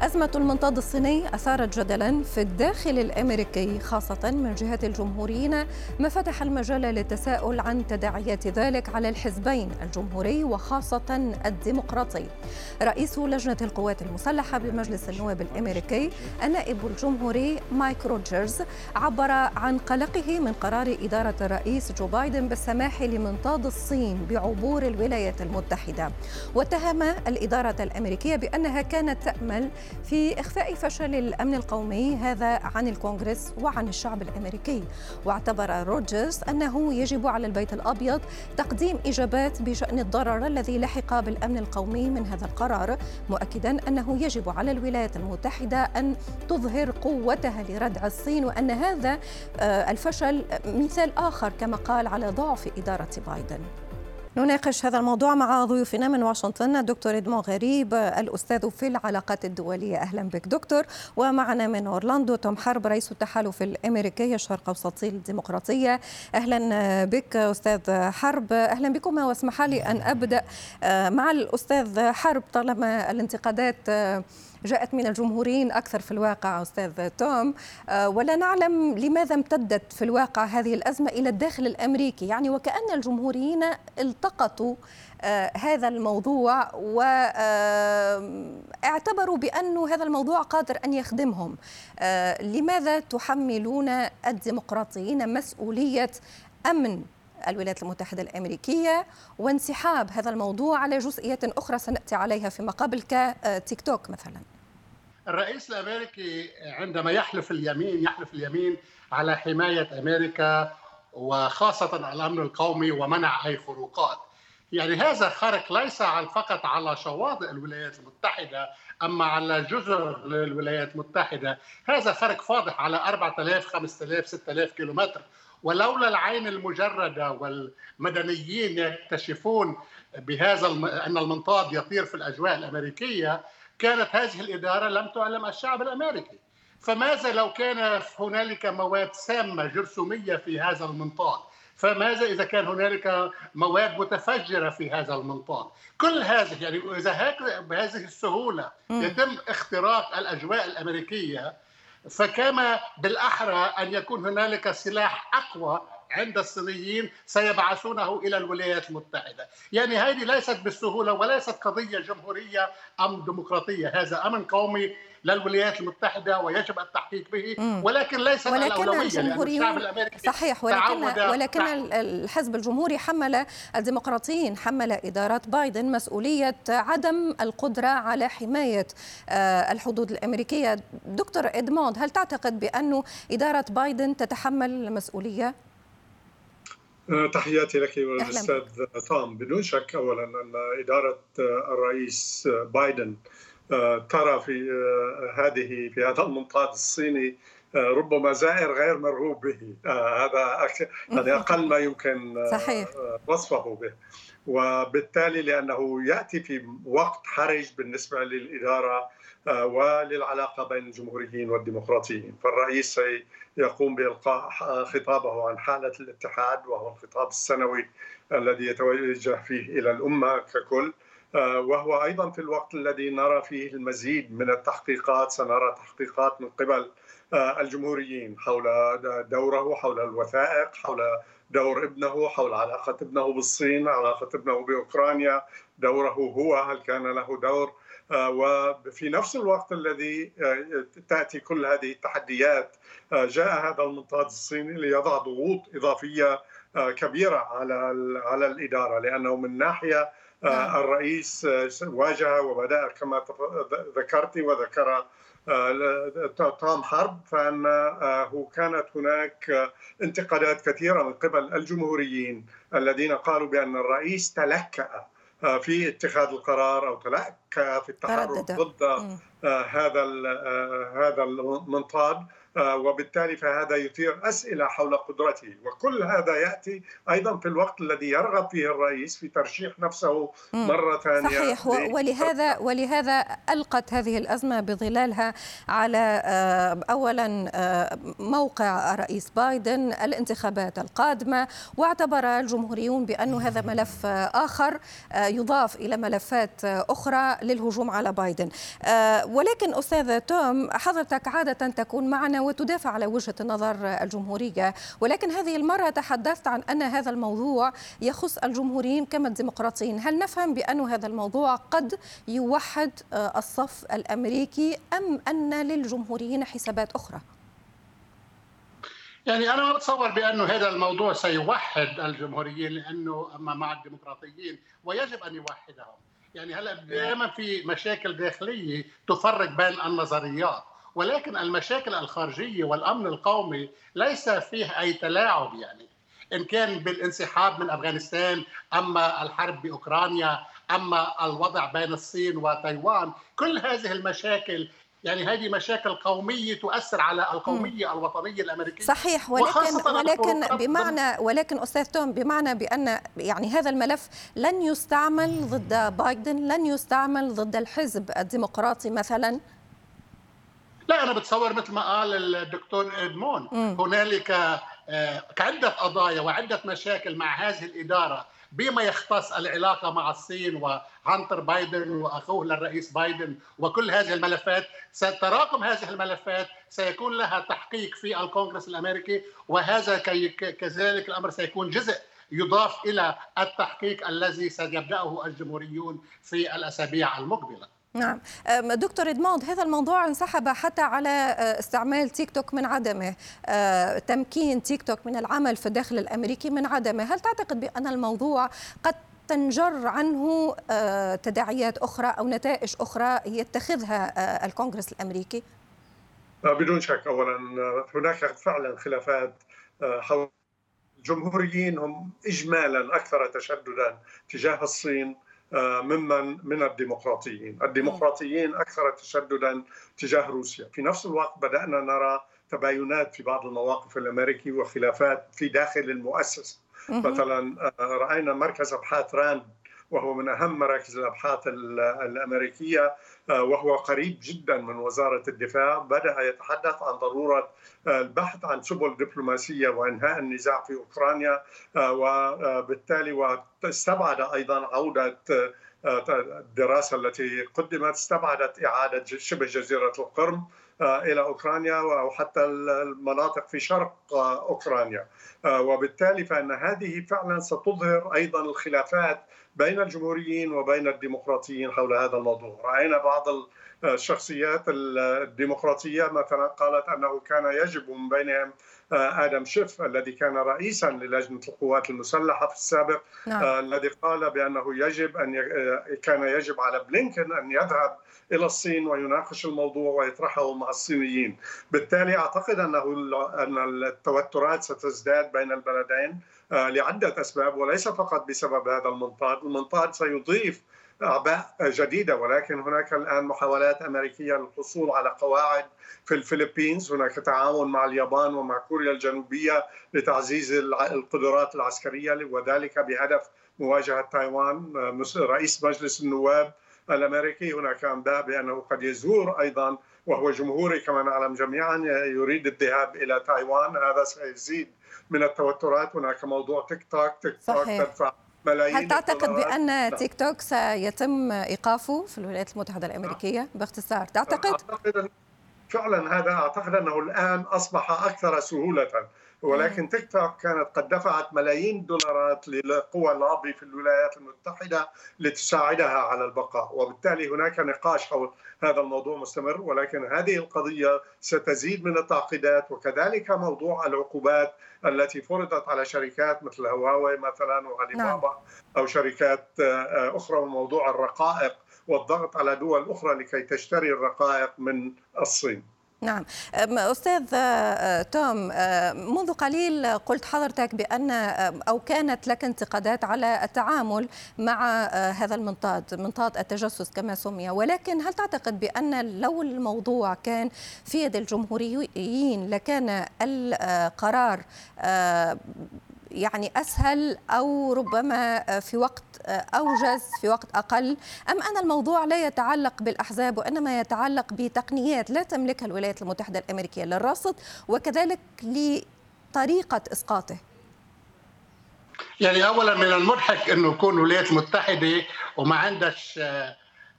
أزمة المنطاد الصيني أثارت جدلا في الداخل الأمريكي خاصة من جهة الجمهوريين. ما فتح المجال للتساؤل عن تداعيات ذلك على الحزبين الجمهوري وخاصة الديمقراطي. رئيس لجنة القوات المسلحة بمجلس النواب الأمريكي النائب الجمهوري مايك روجرز عبر عن قلقه من قرار إدارة الرئيس جو بايدن بالسماح لمنطاد الصين بعبور الولايات المتحدة. واتهم الإدارة الأمريكية بأنها كانت تأمل في إخفاء فشل الأمن القومي هذا عن الكونغرس وعن الشعب الأمريكي. واعتبر روجرز أنه يجب على البيت الأبيض تقديم إجابات بشأن الضرر الذي لحق بالأمن القومي من هذا القرار مؤكدا أنه يجب على الولايات المتحدة أن تظهر قوتها لردع الصين وأن هذا آه، الفشل مثال آخر كما قال على ضعف إدارة بايدن. نناقش هذا الموضوع مع ضيوفنا من واشنطن الدكتور ادمون غريب الأستاذ في العلاقات الدولية. أهلا بك دكتور. ومعنا من أورلاندو توم حرب رئيس التحالف الأمريكي الشرق اوسطي الديمقراطية. أهلا بك أستاذ حرب. أهلا بكم واسمح لي أن أبدأ مع الأستاذ حرب طالما الانتقادات جاءت من الجمهوريين أكثر في الواقع أستاذ توم. آه، ولا نعلم لماذا امتدت في الواقع هذه الأزمة إلى الداخل الأمريكي. يعني وكأن الجمهوريين التقطوا آه، هذا الموضوع واعتبروا آه، بأن هذا الموضوع قادر أن يخدمهم. لماذا تحملون الديمقراطيين مسؤولية أمن؟ الولايات المتحدة الأمريكية وانسحاب هذا الموضوع على جزئيات أخرى سنأتي عليها في مقابل كتيك توك مثلا. الرئيس الأمريكي عندما يحلف اليمين يحلف اليمين على حماية أمريكا وخاصة الأمن القومي ومنع أي خروقات. يعني هذا خرق ليس فقط على شواطئ الولايات المتحدة أما على جزر الولايات المتحدة. هذا فرق فاضح على 4000 5000 6000 كيلومتر. ولولا العين المجردة والمدنيين يكتشفون بهذا أن المنطاد يطير في الأجواء الأمريكية كانت هذه الإدارة لم تعلم الشعب الأمريكي. فماذا لو كان هنالك مواد سامة جرثومية في هذا المنطاد؟ فماذا إذا كان هنالك مواد متفجرة في هذا المنطاد؟ كل هذه يعني إذا هكذا بهذه السهولة يتم اختراق الأجواء الأمريكية فكما بالأحرى أن يكون هنالك سلاح أقوى عند الصينيين سيبعثونه إلى الولايات المتحدة، يعني هذه ليست بالسهولة وليست قضية جمهورية أم ديمقراطية، هذا أمن قومي للولايات المتحدة ويجب التحقيق به ولكن ليس ولكن الأمريكي صحيح ولكن ولكن الحزب الجمهوري حمل الديمقراطيين حمل إدارة بايدن مسؤولية عدم القدرة على حماية آه، الحدود الأمريكية. دكتور إدموند هل تعتقد بانه إدارة بايدن تتحمل المسؤوليه تحياتي لك والاستاذ توم. بدون شك اولا أن إدارة الرئيس بايدن آه، ترى في آه، هذه في هذا المنطاد الصيني ربما زائر غير مرغوب به. هذا يعني أقل ما يمكن صحيح. وصفه به. وبالتالي لأنه يأتي في وقت حرج بالنسبة للإدارة وللعلاقة بين الجمهوريين والديمقراطيين. فالرئيس سيقوم بإلقاء خطابه عن حالة الاتحاد وهو الخطاب السنوي الذي يتوجه فيه إلى الأمة ككل. وهو أيضا في الوقت الذي نرى فيه المزيد من التحقيقات سنرى تحقيقات من قبل الجمهوريين حول دوره حول الوثائق حول دور ابنه حول علاقة ابنه بالصين علاقة ابنه بأوكرانيا. دوره هو هل كان له دور؟ آه، وفي نفس الوقت الذي آه، تأتي كل هذه التحديات آه، جاء هذا المنطاد الصيني ليضع ضغوط إضافية كبيرة على على الإدارة لأنه من ناحية نعم. الرئيس واجه وبدأ كما ذكرت وذكر توم حرب فانه كانت هناك انتقادات كثيرة من قبل الجمهوريين الذين قالوا بأن الرئيس تلكأ في اتخاذ القرار أو في التحرك ضد هذا هذا المنطاد. آه، وبالتالي فهذا يثير أسئلة حول قدرته. وكل هذا يأتي أيضا في الوقت الذي يرغب فيه الرئيس في ترشيح نفسه مرة ثانية صحيح. ولهذا ولهذا ألقت هذه الأزمة بظلالها على آه، اولا آه، موقع الرئيس بايدن الانتخابات القادمة واعتبر الجمهوريون بأن هذا ملف آخر يضاف إلى ملفات أخرى للهجوم على بايدن. ولكن أستاذ توم حضرتك عادة تكون معنا وتدافع على وجهة النظر الجمهورية. ولكن هذه المرة تحدثت عن أن هذا الموضوع يخص الجمهوريين كما الديمقراطيين. هل نفهم بأن هذا الموضوع قد يوحد آه، الصف الأمريكي أم أن للجمهوريين حسابات أخرى؟ يعني أنا ما بتصور بانه هذا الموضوع سيوحد الجمهوريين لأنه أما مع الديمقراطيين ويجب أن يوحدهم. يعني هلا دائما في مشاكل داخلية تفرق بين النظريات. ولكن المشاكل الخارجية والأمن القومي ليس فيه أي تلاعب يعني. إن كان بالانسحاب من أفغانستان أما الحرب بأوكرانيا أما الوضع بين الصين وتايوان كل هذه المشاكل يعني هذه مشاكل قومية تؤثر على القومية الوطنية الأمريكية. صحيح ولكن ولكن بمعنى ولكن أستاذ توم بمعنى بأن يعني هذا الملف لن يستعمل ضد بايدن لن يستعمل ضد الحزب الديمقراطي مثلا؟ لا أنا بتصور مثل ما قال الدكتور إدمون. هنالك آه، عده قضايا وعدة مشاكل مع هذه الإدارة بما يختص العلاقة مع الصين وهانتر بايدن وأخوه للرئيس بايدن وكل هذه الملفات. ستراكم هذه الملفات سيكون لها تحقيق في الكونغرس الأمريكي وهذا كذلك الأمر سيكون جزء يضاف إلى التحقيق الذي سيبدأه الجمهوريون في الأسابيع المقبلة. نعم. دكتور إدموند هذا الموضوع انسحب حتى على أه، استعمال تيك توك من عدمه. أه، تمكين تيك توك من العمل في الداخل الأمريكي من عدمه. هل تعتقد بأن الموضوع قد تنجر عنه أه، تداعيات أخرى أو نتائج أخرى يتخذها الكونغرس الأمريكي؟ بدون شك أولا هناك فعلا خلافات حول الجمهوريين هم إجمالا أكثر تشددا تجاه الصين. ممن من الديمقراطيين. الديمقراطيين أكثر تشددا تجاه روسيا. في نفس الوقت بدأنا نرى تباينات في بعض المواقف الأمريكي وخلافات في داخل المؤسسة. مثلا آه، رأينا مركز أبحاث راند وهو من أهم مراكز الأبحاث الأمريكية آه، وهو قريب جدا من وزارة الدفاع. بدأ يتحدث عن ضرورة آه، البحث عن سبل دبلوماسية وإنهاء النزاع في أوكرانيا آه، وبالتالي واستبعد أيضا عودة الدراسة التي قدمت استبعدت إعادة شبه جزيرة القرم. إلى أوكرانيا أو حتى المناطق في شرق أوكرانيا. وبالتالي فإن هذه فعلا ستظهر أيضا الخلافات بين الجمهوريين وبين الديمقراطيين حول هذا الموضوع. رأينا بعض الشخصيات الديمقراطية مثلا قالت أنه كان يجب من بينهم آه، آدم شيف الذي كان رئيسا للجنة القوات المسلحة في السابق نعم. آه، الذي قال بأنه يجب أن آه، كان يجب على بلينكن أن يذهب إلى الصين ويناقش الموضوع ويطرحه مع الصينيين، بالتالي أعتقد أنه أن التوترات ستزداد بين البلدين لعدة أسباب وليس فقط بسبب هذا المنطاد، المنطاد سيضيف أعباء جديدة ولكن هناك الآن محاولات أمريكية للحصول على قواعد في الفلبينز. هناك تعاون مع اليابان ومع كوريا الجنوبية لتعزيز القدرات العسكرية وذلك بهدف مواجهة تايوان. رئيس مجلس النواب الأمريكي هناك أنباء بأنه قد يزور أيضا وهو جمهوري كما نعلم جميعا يريد الذهاب إلى تايوان. هذا سيزيد من التوترات. هناك موضوع تيك توك. تيك توك تدفع ملايين هل تعتقد بأن نعم. تيك توك سيتم إيقافه في الولايات المتحدة الأمريكية باختصار تعتقد؟ أعتقد فعلا هذا أعتقد أنه الآن أصبح أكثر سهولة ولكن تيك توك كانت قد دفعت ملايين الدولارات لقوى اللوبي في الولايات المتحدة لتساعدها على البقاء. وبالتالي هناك نقاش حول هذا الموضوع مستمر ولكن هذه القضية ستزيد من التعقيدات وكذلك موضوع العقوبات التي فرضت على شركات مثل هواوي مثلا وعلي نعم. بابا أو شركات آه، أخرى وموضوع الرقائق والضغط على دول أخرى لكي تشتري الرقائق من الصين. نعم. أستاذ آه، توم آه، منذ قليل قلت حضرتك بأن آه، أو كانت لك انتقادات على التعامل مع هذا المنطاد منطاد التجسس كما سمي. ولكن هل تعتقد بأن لو الموضوع كان في يد الجمهوريين لكان القرار يعني أسهل أو ربما في وقت اوجز في وقت أقل أم أن الموضوع لا يتعلق بالأحزاب وإنما يتعلق بتقنيات لا تملكها الولايات المتحدة الأمريكية للرصد وكذلك لطريقة إسقاطه؟ يعني اولا من المضحك انه يكون الولايات المتحدة وما عندش آه،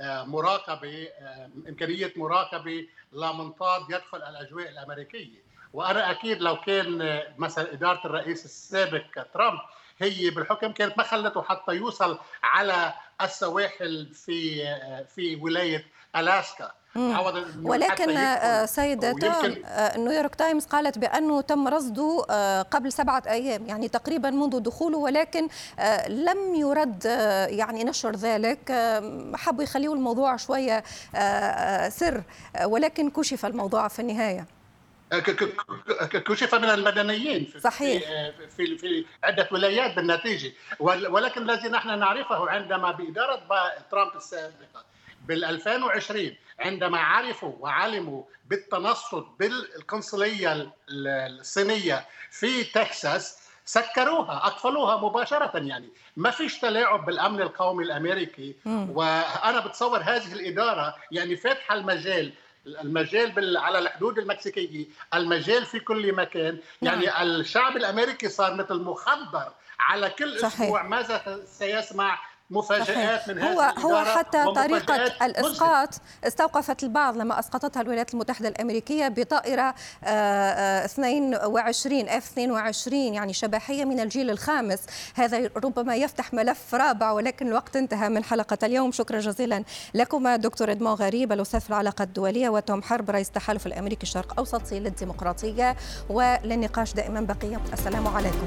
آه، مراقبة آه، إمكانية مراقبة لمنطاد يدخل الأجواء الأمريكية. وأنا أكيد لو كان مثلا إدارة الرئيس السابق ترامب هي بالحكم كانت ما خلته حتى يوصل على السواحل في في ولاية ألاسكا. ولكن آه، سيد توم آه، نيويورك تايمز قالت بأنه تم رصده آه، قبل سبعة أيام يعني تقريبا منذ دخوله ولكن لم يرد يعني نشر ذلك. حبوا يخليوا الموضوع شوية سر ولكن كشف الموضوع في النهاية. كشف من المدنيين في صحيح. في في عدة ولايات بالنتيجة. ولكن الذي نحن نعرفه عندما بإدارة ترامب السابقة بال 2020 عندما عرفوا وعلموا بالتنصت بالقنصلية الصينية في تكساس سكروها أقفلوها مباشرة يعني. ما فيش تلاعب بالأمن القومي الأمريكي. وأنا بتصور هذه الإدارة يعني فاتحة المجال المجال على الحدود المكسيكية المجال في كل مكان يعني نعم. الشعب الأمريكي صار مثل مخدر على كل صحيح. أسبوع ماذا سيسمع مفاجآت من هذه هو هو حتى طريقة الإسقاط استوقفت البعض لما أسقطتها الولايات المتحدة الأمريكية بطائرة 22 اف 22 يعني شباحية من الجيل الخامس. هذا ربما يفتح ملف رابع ولكن الوقت انتهى من حلقة اليوم. شكرا جزيلا لكما دكتور ادمون غريب الأستاذ في العلاقات الدولية وتوم حرب رئيس التحالف الأمريكي الشرق أوسط للديمقراطية وللنقاش دائما بقية. السلام عليكم.